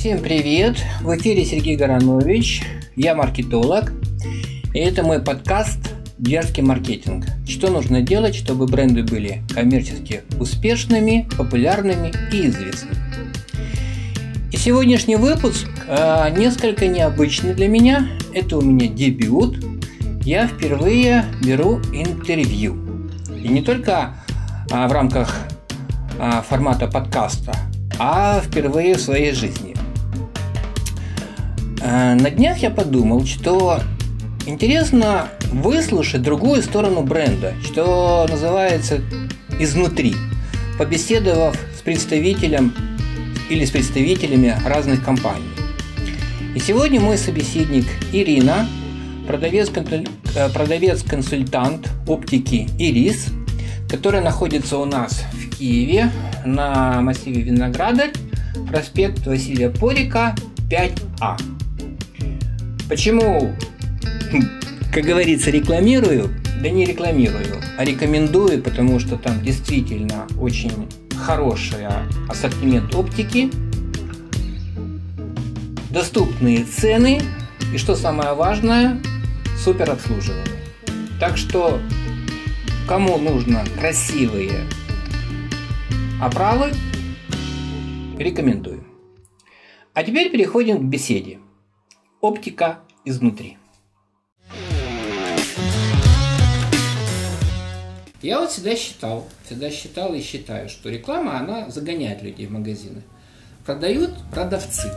Всем привет! В эфире Сергей Горанович, я маркетолог, и это мой подкаст «Дерзкий маркетинг». Что нужно делать, чтобы бренды были коммерчески успешными, популярными и известными. И сегодняшний выпуск э, несколько необычный для меня. Это у меня дебют. Я впервые беру интервью. И не только э, в рамках э, формата подкаста, а впервые в своей жизни. Э, на днях я подумал, что интересно выслушать другую сторону бренда, что называется изнутри, побеседовав с представителем или с представителями разных компаний. И сегодня мой собеседник Ирина, э, продавец-консультант оптики Ирис, которая находится у нас в Киеве на массиве Виноградарь, проспект Василия Порика, 5А. Почему, как говорится, рекламирую? Да не рекламирую, а рекомендую, потому что там действительно очень хороший ассортимент оптики, доступные цены и, что самое важное, супер обслуживание. Так что, кому нужно красивые оправы, рекомендую. А теперь переходим к беседе. Оптика изнутри. Я вот всегда считал, всегда считал и считаю, что реклама, она загоняет людей в магазины. Продают продавцы.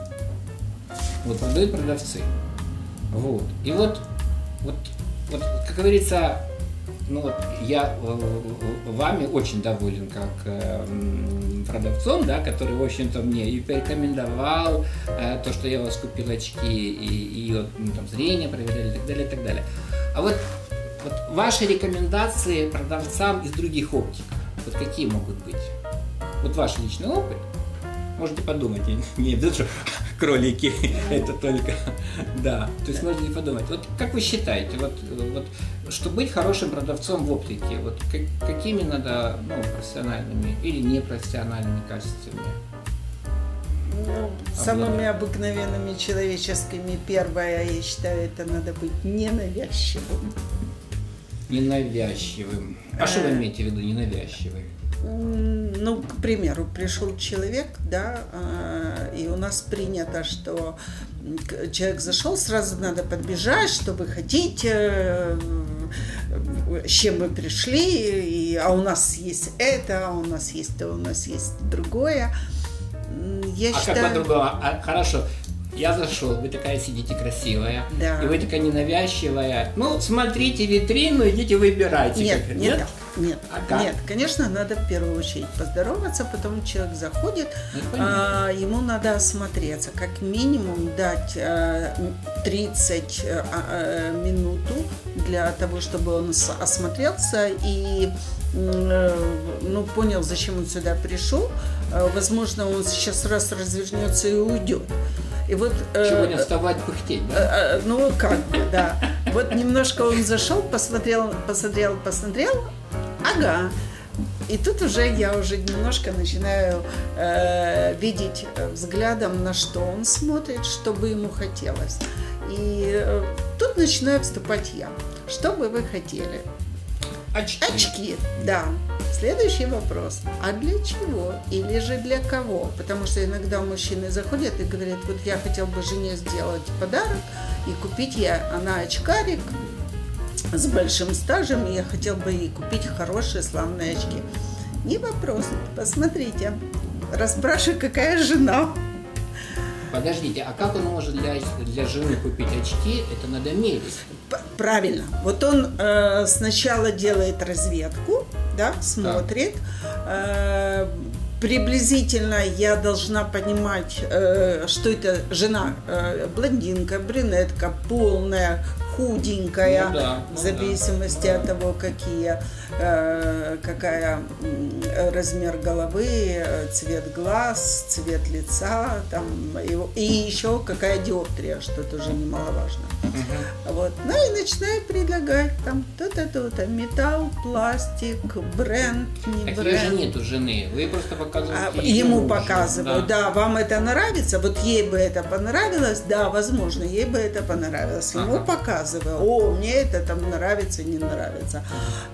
Вот продают продавцы. Вот. И вот, вот, вот как говорится, ну вот я э, э, вами очень доволен как э, продавцом, да, который, в общем-то, мне и порекомендовал то, что я у вас купил очки, и, и ну, там, зрение проверяли, и так далее, и так далее. А вот, вот ваши рекомендации продавцам из других оптик, вот какие могут быть? Вот ваш личный опыт – можете подумать, не обязательно, кролики, это только, да, то есть можете подумать, вот как вы считаете, вот, вот что быть хорошим продавцом в оптике, вот как, какими надо, ну, профессиональными или непрофессиональными качествами? Ну, самыми обыкновенными человеческими первое, я считаю, это надо быть ненавязчивым. Ненавязчивым. А что вы э. имеете в виду ненавязчивый? Ну, к примеру, пришел человек, да, а, и у нас принято, что человек зашел, сразу надо подбежать, что вы хотите, с чем вы пришли, и, а у нас есть это, а у нас есть то, у нас есть другое. Я а считаю... как по-другому? А, хорошо, я зашел, вы такая сидите красивая, да. и вы такая ненавязчивая. Ну, смотрите витрину, идите выбирайте. Нет, как, нет, нет, а нет, конечно, надо в первую очередь поздороваться, потом человек заходит, а, ему надо осмотреться, как минимум дать а, 30 а, а, минуту для того, чтобы он осмотрелся и э, ну, понял, зачем он сюда пришел. Возможно, он сейчас раз развернется и уйдет. И вот, Сегодня э, вставать пыхтеть, да? Э, э, ну, как бы, да. Вот немножко он зашел, посмотрел, посмотрел, посмотрел, ага. И тут уже я уже немножко начинаю э, видеть взглядом, на что он смотрит, что бы ему хотелось. И э, тут начинаю вступать я. Что бы вы хотели? Очки. Очки, да. Следующий вопрос. А для чего? Или же для кого? Потому что иногда мужчины заходят и говорят, вот я хотел бы жене сделать подарок и купить я, она очкарик с большим стажем, и я хотел бы ей купить хорошие славные очки. Не вопрос. Посмотрите. Расспрашивай, какая жена. Подождите, а как он может для, для жены купить очки? Это надо мерить. Правильно. Вот он э, сначала делает разведку, да, смотрит. Да. Э, приблизительно я должна понимать, э, что это жена э, блондинка, брюнетка, полная, худенькая, ну, да, ну, в зависимости да. от того, какие, э, какая размер головы, цвет глаз, цвет лица, там, и, и еще какая диоптрия, что тоже немаловажно. Угу. Вот. Ну и начинаю предлагать там то-то, то-то, металл, пластик, бренд, не так бренд. же нету жены, вы просто показываете. А, ему показываю, да. да, вам это нравится, вот ей бы это понравилось, да, возможно, ей бы это понравилось. Ему ага. показываю, о, мне это там нравится, не нравится.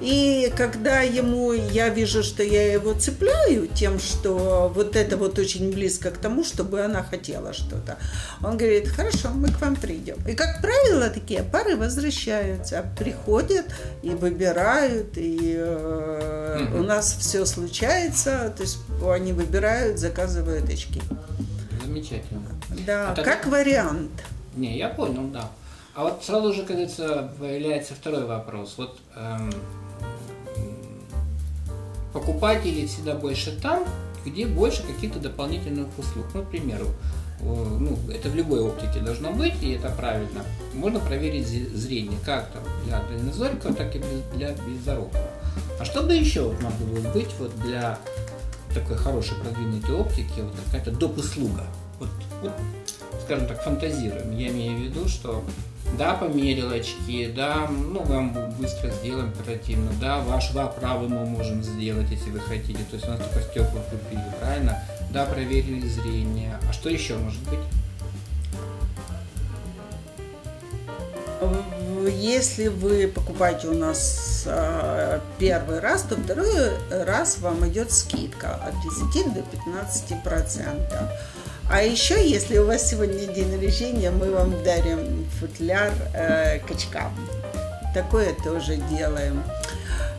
И когда ему, я вижу, что я его цепляю тем, что вот это вот очень близко к тому, чтобы она хотела что-то, он говорит, хорошо, мы к вам придем. И как правило, такие пары возвращаются, приходят и выбирают, и э, угу. у нас все случается, то есть они выбирают, заказывают очки. Замечательно. Да, а как вариант. Не, я понял, да. А вот сразу же, кажется, появляется второй вопрос. Вот эм, покупатели всегда больше там, где больше каких-то дополнительных услуг. Ну, к примеру, ну, это в любой оптике должно быть, и это правильно. Можно проверить зрение, как там для дальнозориков, так и для беззорокого. А что бы еще вот могло бы быть вот для такой хорошей продвинутой оптики, вот какая-то доп. услуга? Вот, вот, скажем так, фантазируем. Я имею в виду, что да, померил очки, да, ну, вам быстро сделаем оперативно, да, ваш оправы мы можем сделать, если вы хотите, то есть у нас только стекла купили, правильно? Да, проверили зрение. А что еще может быть? Если вы покупаете у нас э, первый раз, то второй раз вам идет скидка от 10 до 15 процентов. А еще, если у вас сегодня день рождения, мы вам дарим футляр э, качкам. Такое тоже делаем.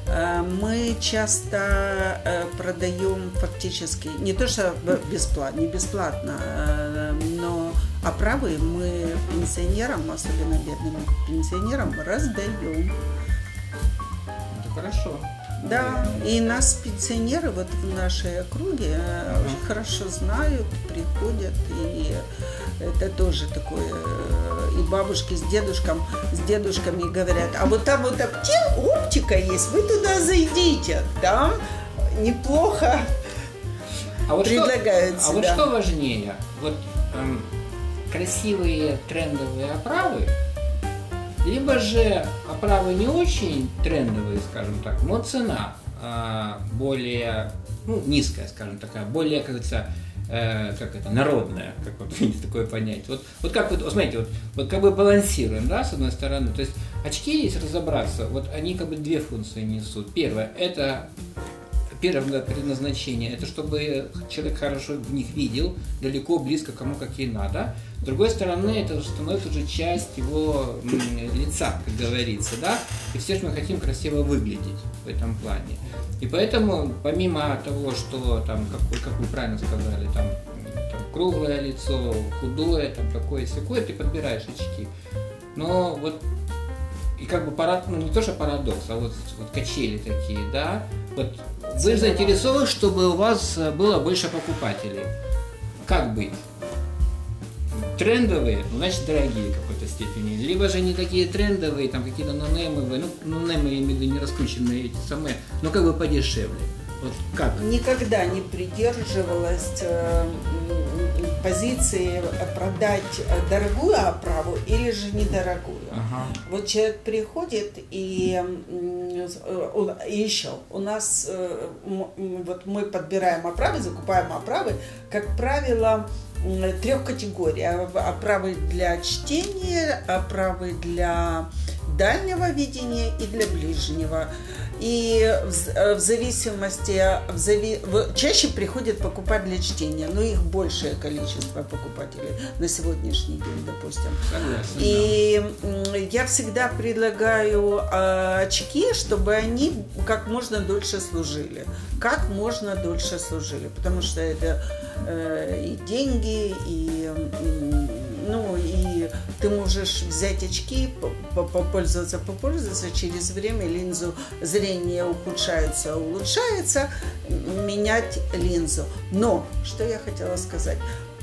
Э, мы часто э, продаем фактически, не то что бесплатно, не бесплатно, э, но оправы мы пенсионерам, особенно бедным пенсионерам, раздаем. Это хорошо. Да, и нас пенсионеры вот в нашей округе uh очень хорошо знают, приходят, и это тоже такое. И бабушки с дедушком, с дедушками говорят, а вот там вот оптика есть, вы туда зайдите, там неплохо а вот предлагают что, А вот что важнее, вот эм, красивые трендовые оправы либо же оправы не очень трендовые, скажем так, но цена а, более ну, низкая, скажем такая, более, говорится, э, как это, народная, как вот есть такое понятие. Вот, вот как вот, смотрите, вот, вот как бы балансируем, да, с одной стороны, то есть очки, если разобраться, вот они как бы две функции несут. Первое, это первое предназначение, это чтобы человек хорошо в них видел, далеко, близко, кому какие надо. С другой стороны, это становится уже часть его лица, как говорится, да, и все же мы хотим красиво выглядеть в этом плане. И поэтому, помимо того, что там, как, вы, как вы правильно сказали, там, там круглое лицо, худое, там такое секое, ты подбираешь очки. Но вот и как бы парад, ну не то что парадокс, а вот, вот качели такие, да, вот вы заинтересованы, чтобы у вас было больше покупателей. Как быть? трендовые, ну, значит, дорогие в какой-то степени. Либо же не такие трендовые, там какие-то нонеймовые, ну, нонеймы, я имею в виду, не раскрученные эти самые, но как бы подешевле. Вот как? Никогда не придерживалась э, позиции продать дорогую оправу или же недорогую. Ага. Вот человек приходит и, и еще у нас э, вот мы подбираем оправы, закупаем оправы, как правило, трех категорий. Оправы для чтения, оправы для дальнего видения и для ближнего. И в, э, в зависимости, в зави... чаще приходят покупать для чтения, но их большее количество покупателей на сегодняшний день, допустим. Согласен, и да. я всегда предлагаю э, очки, чтобы они как можно дольше служили. Как можно дольше служили, потому что это э, и деньги, и, и ну и ты можешь взять очки, попользоваться, попользоваться, через время линзу зрение ухудшается, улучшается, менять линзу. Но, что я хотела сказать,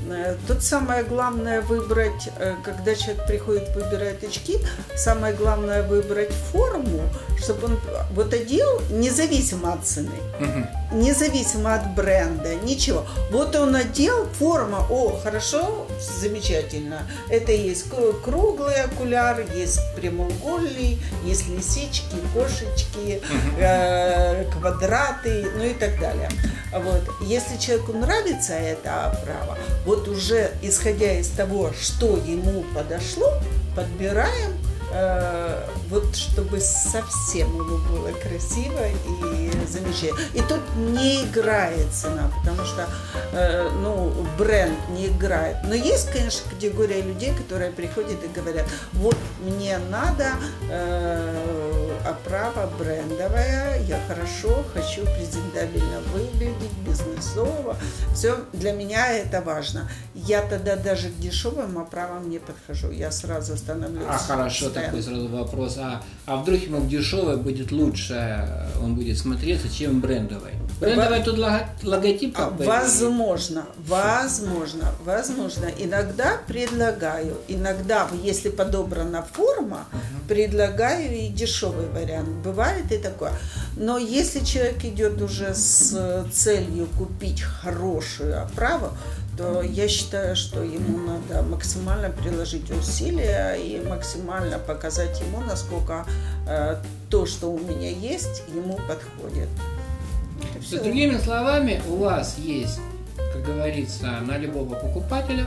Э, тут самое главное выбрать, э, когда человек приходит выбирать очки, самое главное выбрать форму, чтобы он вот одел независимо от цены, угу. Независимо от бренда, ничего. Вот он одел, форма, о, хорошо, замечательно. Это есть круглый окуляр, есть прямоугольный, есть лисички, кошечки, э, квадраты, ну и так далее. Вот. Если человеку нравится эта оправа, вот уже исходя из того, что ему подошло, подбираем вот чтобы совсем ему было красиво и замечательно. И тут не играет цена, потому что э, ну, бренд не играет. Но есть, конечно, категория людей, которые приходят и говорят, вот мне надо э, оправа брендовая, я хорошо хочу презентабельно выглядеть, бизнесово. Все, для меня это важно. Я тогда даже к дешевым оправам не подхожу, я сразу становлюсь. А хорошо, такой сразу вопрос. А, а вдруг ему дешевое будет лучше, он будет смотреться, чем брендовый? Брендовый тут логотип бы? Возможно, возможно, возможно. Иногда предлагаю, иногда, если подобрана форма, угу. предлагаю и дешевый вариант. Бывает и такое. Но если человек идет уже с целью купить хорошую оправу, то я считаю, что ему надо максимально приложить усилия и максимально показать ему, насколько э, то, что у меня есть, ему подходит. Все. Другими словами, у вас есть, как говорится, на любого покупателя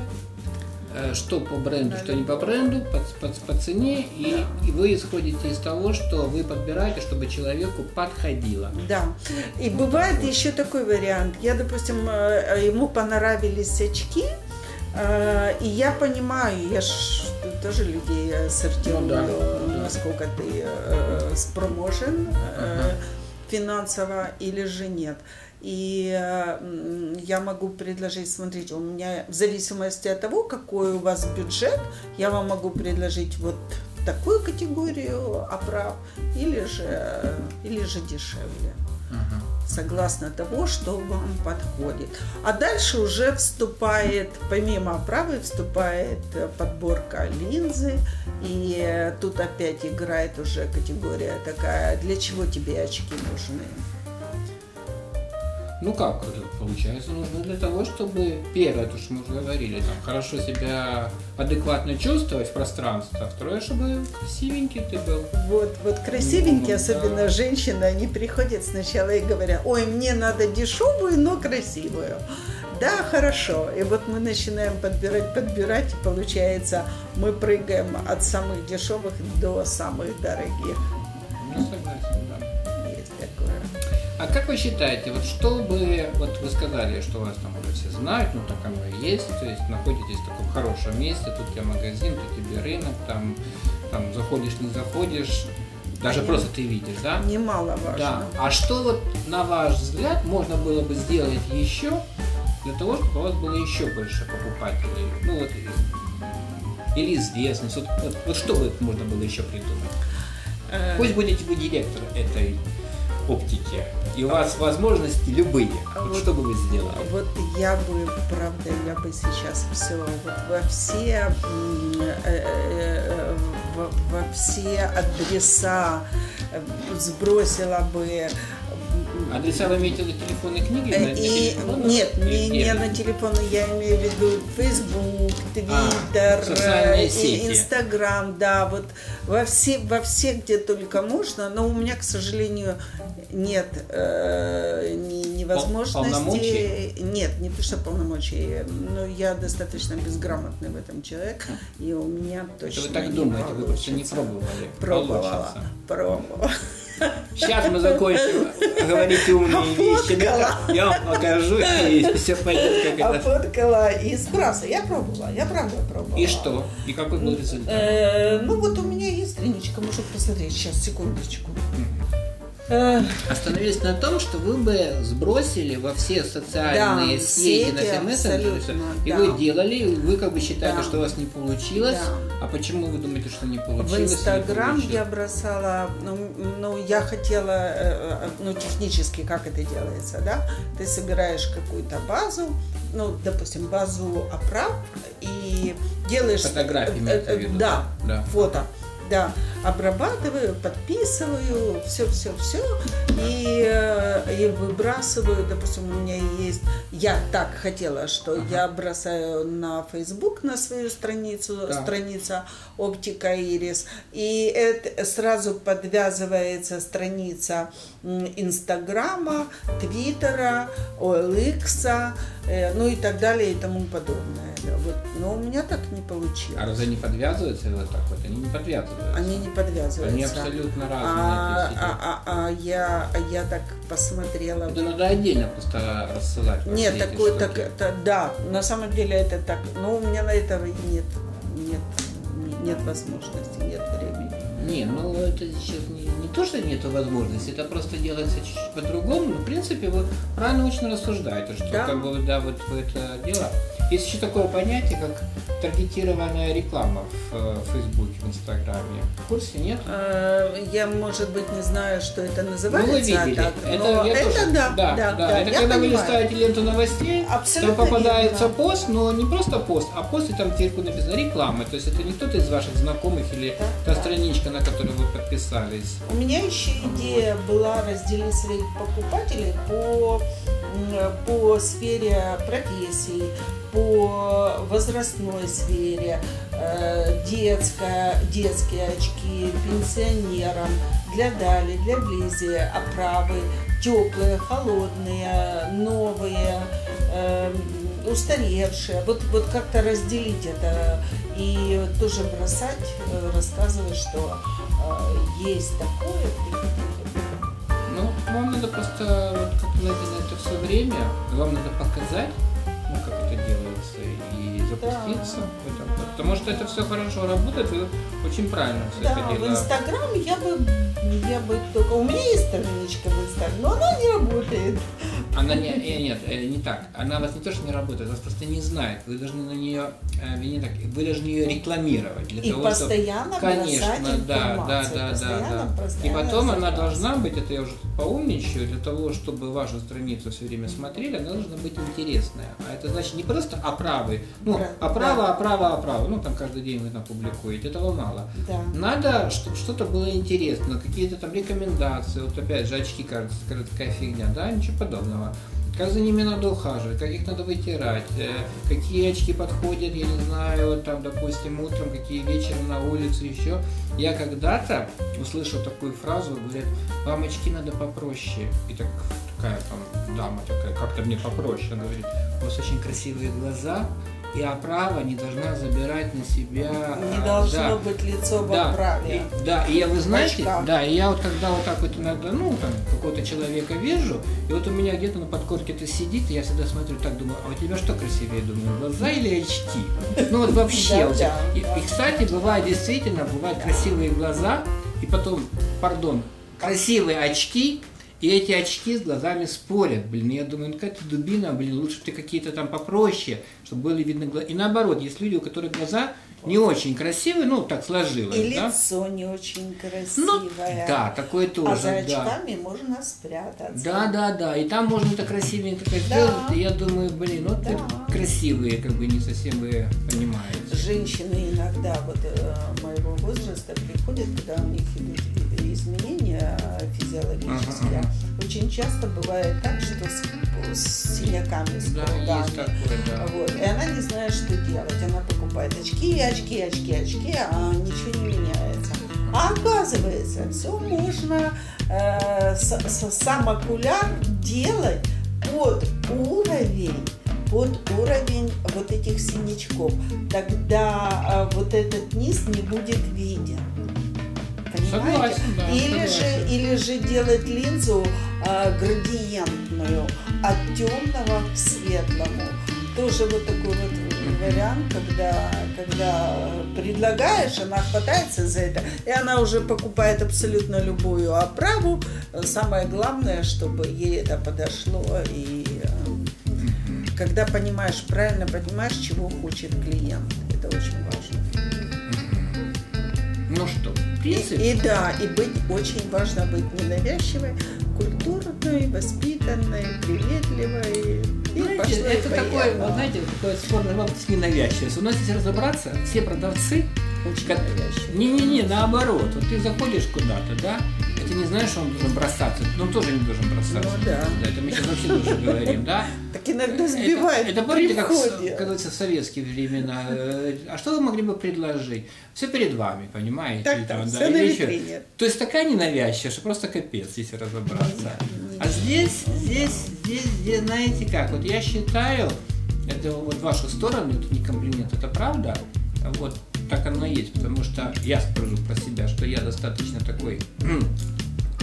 что по бренду, что не по бренду, по, по, по цене, и, и вы исходите из того, что вы подбираете, чтобы человеку подходило. Да. И бывает еще такой вариант. Я, допустим, э, ему понравились очки, э, и я понимаю, я ж тоже людей сортирую, ну, да, насколько ты спроможен uh-huh. финансово или же нет. И я могу предложить, смотрите, у меня в зависимости от того, какой у вас бюджет, я вам могу предложить вот такую категорию оправ или же, или же дешевле. Согласно того, что вам подходит. А дальше уже вступает, помимо оправы, вступает подборка линзы. И тут опять играет уже категория такая, для чего тебе очки нужны. Ну как получается? Нужно для того, чтобы первое, то, что мы уже говорили, там, хорошо себя адекватно чувствовать в пространстве, а второе, чтобы красивенький ты был. Вот, вот красивенькие, ну, особенно да. женщины, они приходят сначала и говорят, ой, мне надо дешевую, но красивую. Да, хорошо. И вот мы начинаем подбирать, подбирать, и получается, мы прыгаем от самых дешевых до самых дорогих. Ну, согласен, да. А как вы считаете, вот чтобы, вот вы сказали, что вас там уже все знают, ну так оно и есть, то есть находитесь в таком хорошем месте, тут тебе магазин, тут тебе рынок, там, там заходишь, не заходишь, даже просто ты видишь, да? Немаловажно. Да. А что вот, на ваш взгляд, можно было бы сделать еще для того, чтобы у вас было еще больше покупателей? Ну вот, или известность. Вот, вот, вот что бы можно было еще придумать? Э. Пусть будете вы директор этой оптики и у вас возможности любые. Вот, вот что бы вы сделали? Вот я бы, правда, я бы сейчас все вот во все э, э, э, во, во все адреса сбросила бы Адреса вы имеете на телефонной книге? На, и, на нет, не, не на телефоны, я имею в виду Facebook, Twitter, а, Instagram, да, вот во все, во все, где только можно, но у меня, к сожалению, нет э, ни, ни возможности. Полномочий? Нет, не то, что полномочий, но я достаточно безграмотный в этом человек, и у меня точно Вы так думаете, получится. вы просто не пробовали. Пробовала, пробовала. Сейчас мы закончим говорить умные вещи. Да? Я вам покажу, и все пойдет как это. Фоткала и сбрасывала. Я пробовала, я правда пробовала. И что? И какой был результат? Э, ну вот у меня есть страничка, может посмотреть. Сейчас, секундочку. Остановились на том, что вы бы сбросили во все социальные Да, сети, на все мессенджеры, абсолютно, и да. вы делали, вы как бы считаете, Да. что у вас не получилось. Да. А почему вы думаете, что не В получилось? или Инстаграм я бросала, ну, ну, я хотела, э, э, ну, технически, как это делается, да? Ты собираешь какую-то базу, ну, допустим, базу оправ и делаешь... Фотографии э, в э, да? Да. фото. Да, обрабатываю, подписываю, все-все-все, и, э, и выбрасываю, допустим, у меня есть, я так хотела, что я бросаю на Facebook, на свою страницу, Да. страница Оптика Ирис, и это сразу подвязывается страница Инстаграма, Твиттера, OLX, э, ну и так далее и тому подобное. Да, Вот. Но у меня так не получилось. А разве они подвязываются вот так вот? Они не подвязываются. Они не подвязываются. Они абсолютно разные. А, а- а- а я, а я так посмотрела. Это надо отдельно просто рассылать. Нет, такой, так, это, да, на самом деле это так. Но у меня на это нет, нет, нет возможности, нет времени. Не, ну это сейчас не, не то, что нет возможности, это просто делается чуть-чуть по-другому. Но, в принципе, вы правильно очень рассуждаете, что Да. как бы, да, вот это дело. Есть еще такое понятие, как таргетированная реклама в э, Фейсбуке, в Инстаграме. В курсе нет? Э, Я, может быть, не знаю, что это называется. Ну, вы видели. так, это, я это тоже- да, да, да, да. Это когда вы понимаю. листаете ленту новостей, Абсолютно там попадается верно. пост, но не просто пост, а пост и там сверху написано реклама. То есть это не кто-то из ваших знакомых или Да, та да. страничка, на которую вы подписались. У меня еще идея была разделить своих покупателей по, по сфере профессий, по возрастной сфере, э, детская, детские очки, пенсионерам, для Дали, для Близи, оправы, теплые, холодные, новые, э, устаревшие. Вот, вот как-то разделить это и тоже бросать, э, рассказывать, что э, есть такое. приходите. Надо просто вот как найти на это все время, вам надо показать, ну, как это делается, и запуститься в этом. Потому что это все хорошо работает, вы очень правильно все Да, это в дело. Инстаграм я бы, я бы только... У меня есть страничка в Инстаграме, но она не работает. Она не, э, нет, э, не так. Она вас не то, что не работает, вас просто не знает. Вы должны на нее, э, не так, вы должны ее рекламировать для И того, постоянно чтобы, конечно, да, да, да, да, да. И потом она должна быть, это я уже поумничаю, для того, чтобы вашу страницу все время смотрели, она должна быть интересная. А это значит не просто оправы, ну, оправа, оправа, оправа, ну, там каждый день вы там публикуете, этого мало. Да. Надо, чтобы что-то было интересно, какие-то там рекомендации, вот опять же очки, кажется, такая фигня, да, ничего подобного. Как за ними надо ухаживать, как их надо вытирать, э, какие очки подходят, я не знаю, там, допустим, утром, какие вечером на улице еще. Я когда-то услышал такую фразу, говорят, вам очки надо попроще. И так, такая там дама такая, как-то мне попроще, она говорит, у вас очень красивые глаза, и оправа не должна забирать на себя... Не а, должно да, быть лицо в да, оправе. и- да, и я, вы знаете, очках. да, и я вот когда вот так вот иногда, ну, там, какого-то человека вижу, и вот у меня где-то на подкорке это сидит, и я всегда смотрю, так думаю, а у тебя что красивее, думаю, глаза или очки? Ну, вот вообще. Да, вот. да, и, да. и, кстати, бывает действительно, бывают красивые глаза, и потом, пардон, красивые очки, и эти очки с глазами спорят. Блин, я думаю, ну какая-то дубина, блин, лучше ты какие-то там попроще, чтобы были видны глаза. И наоборот, есть люди, у которых глаза не очень красивые, ну, так сложилось, И да? лицо не очень Ну, красивое. да, такое тоже, а за да. очками можно спрятаться. Да, да, да. И там можно это красивенько так Да. сделать. И я думаю, блин, вот Да. вы красивые, как бы не совсем вы понимаете. Женщины иногда вот э, моего возраста приходят, когда у них идут изменения физиологические. Ага, Очень часто бывает так, что с, с синяками, с Да, кругами. такое, да. Вот. И она не знает, что делать. Она покупает очки, очки, очки, очки, а ничего не меняется. А оказывается, все можно э, с- с- сам окуляр делать под уровень под уровень вот этих синячков. Тогда э, вот этот низ не будет виден. Согласен, да, или, согласен. же, или же делать линзу э, градиентную от темного к светлому. Тоже вот такой вот вариант, когда, когда предлагаешь, она хватается за это, и она уже покупает абсолютно любую оправу. Самое главное, чтобы ей это подошло и когда понимаешь, правильно понимаешь, чего хочет клиент. Это очень важно. Ну что, принципе... И, и да, и быть очень важно быть ненавязчивой, культурной, воспитанной, приветливой. И знаете, это и такой, вот, знаете, такой спорный вопрос с ненавязчивостью. У нас если разобраться, все продавцы очень как... Не-не-не, наоборот. Вот ты заходишь куда-то, да, ты не знаешь, что он должен бросаться, но он тоже не должен бросаться. Ну да. да это мы сейчас вообще тоже говорим, да? Так иногда сбивает Это, это помните, как, как говорится, в советские времена. Э, а что вы могли бы предложить? Все перед вами, понимаете? Так, так, все на витрине. То есть такая ненавязчивая, что просто капец, если разобраться. А здесь, здесь, здесь, здесь, знаете как, вот я считаю, это вот вашу сторону, это не комплимент, это правда, вот так оно и есть, потому что я скажу про себя, что я достаточно такой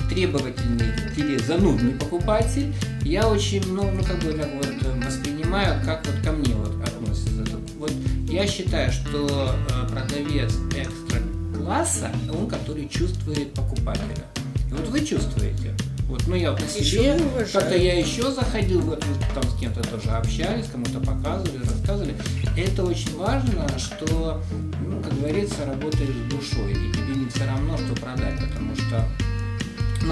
требовательный или занудный покупатель, я очень, ну, ну как бы так вот э, воспринимаю, как вот ко мне вот относится. Вот я считаю, что э, продавец экстра класса, он который чувствует покупателя. И вот вы чувствуете. Вот, ну я вот на себе, как-то я еще заходил, вот там с кем-то тоже общались, кому-то показывали, рассказывали. Это очень важно, что, ну, как говорится, работаешь с душой, и тебе не все равно, что продать, потому что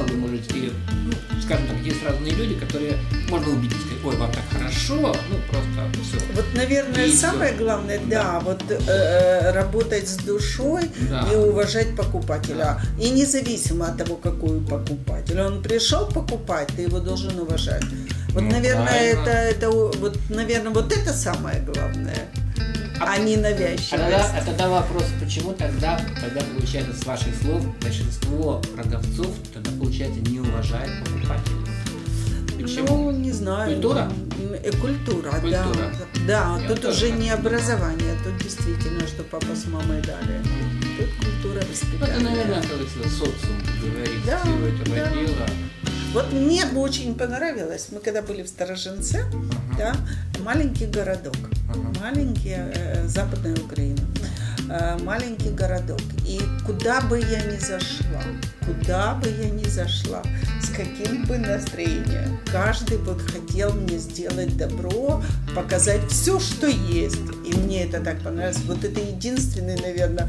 вы можете, ну, скажем так, есть разные люди, которые можно убедить, сказать, ой, вам так хорошо, ну, просто все. Вот, наверное, и самое все. главное, да, да вот э, э, работать с душой да. и уважать покупателя. Да. И независимо от того, какой покупатель. Он пришел покупать, ты его должен уважать. Вот, ну, наверное, это, это, вот, наверное, вот это самое главное а не навязчивость. А тогда, а тогда вопрос, почему тогда, тогда получается с ваших слов большинство продавцов тогда получается не уважает покупателей? Почему? Ну, не знаю. Культура? Э, культура, культура. да. Да, Я тут уже не образование, тут действительно, что папа с мамой дали. Тут культура воспитания. Это, наверное, как социум говорит да, всего этого да. дела. Вот мне бы очень понравилось, мы когда были в Стороженце, uh-huh. да, маленький городок, uh-huh. маленький э, западная Украина, э, маленький городок. И куда бы я ни зашла, куда бы я ни зашла, с каким бы настроением, каждый вот хотел мне сделать добро, показать все, что есть. И мне это так понравилось. Вот это единственный, наверное,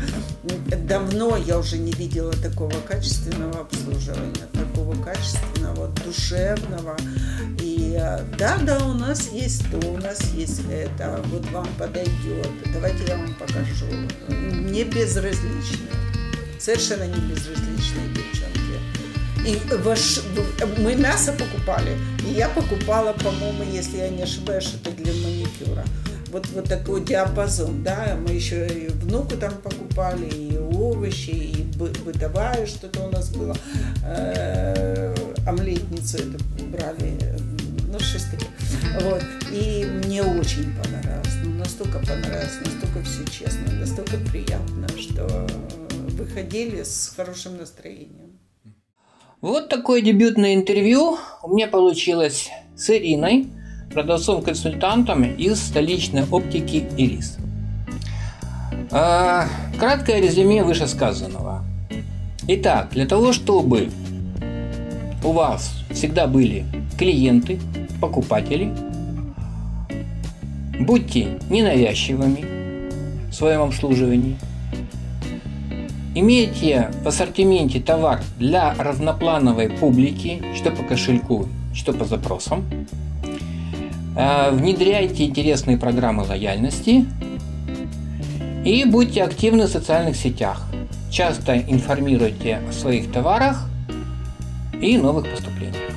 давно я уже не видела такого качественного обслуживания, такого качественного, душевного. И да, да, у нас есть то, у нас есть это, вот вам подойдет, давайте я вам покажу. Не безразличные, совершенно не безразличные девчонки. И ваш, мы мясо покупали, и я покупала, по-моему, если я не ошибаюсь, это для маникюра вот, вот такой диапазон, да, мы еще и внуку там покупали, и овощи, и бытовая что-то у нас было, э, омлетницу это брали, ну, таки. Вот. И мне очень понравилось, ну, настолько понравилось, настолько все честно, настолько приятно, что выходили с хорошим настроением. Вот такое дебютное интервью у меня получилось с Ириной продавцом-консультантом из столичной оптики «Ирис». А, краткое резюме вышесказанного. Итак, для того, чтобы у вас всегда были клиенты, покупатели, будьте ненавязчивыми в своем обслуживании, имейте в ассортименте товар для разноплановой публики, что по кошельку, что по запросам, внедряйте интересные программы лояльности и будьте активны в социальных сетях. Часто информируйте о своих товарах и новых поступлениях.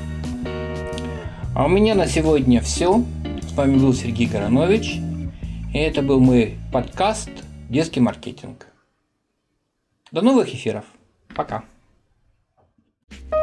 А у меня на сегодня все. С вами был Сергей Горонович. И это был мой подкаст «Детский маркетинг». До новых эфиров. Пока. thank you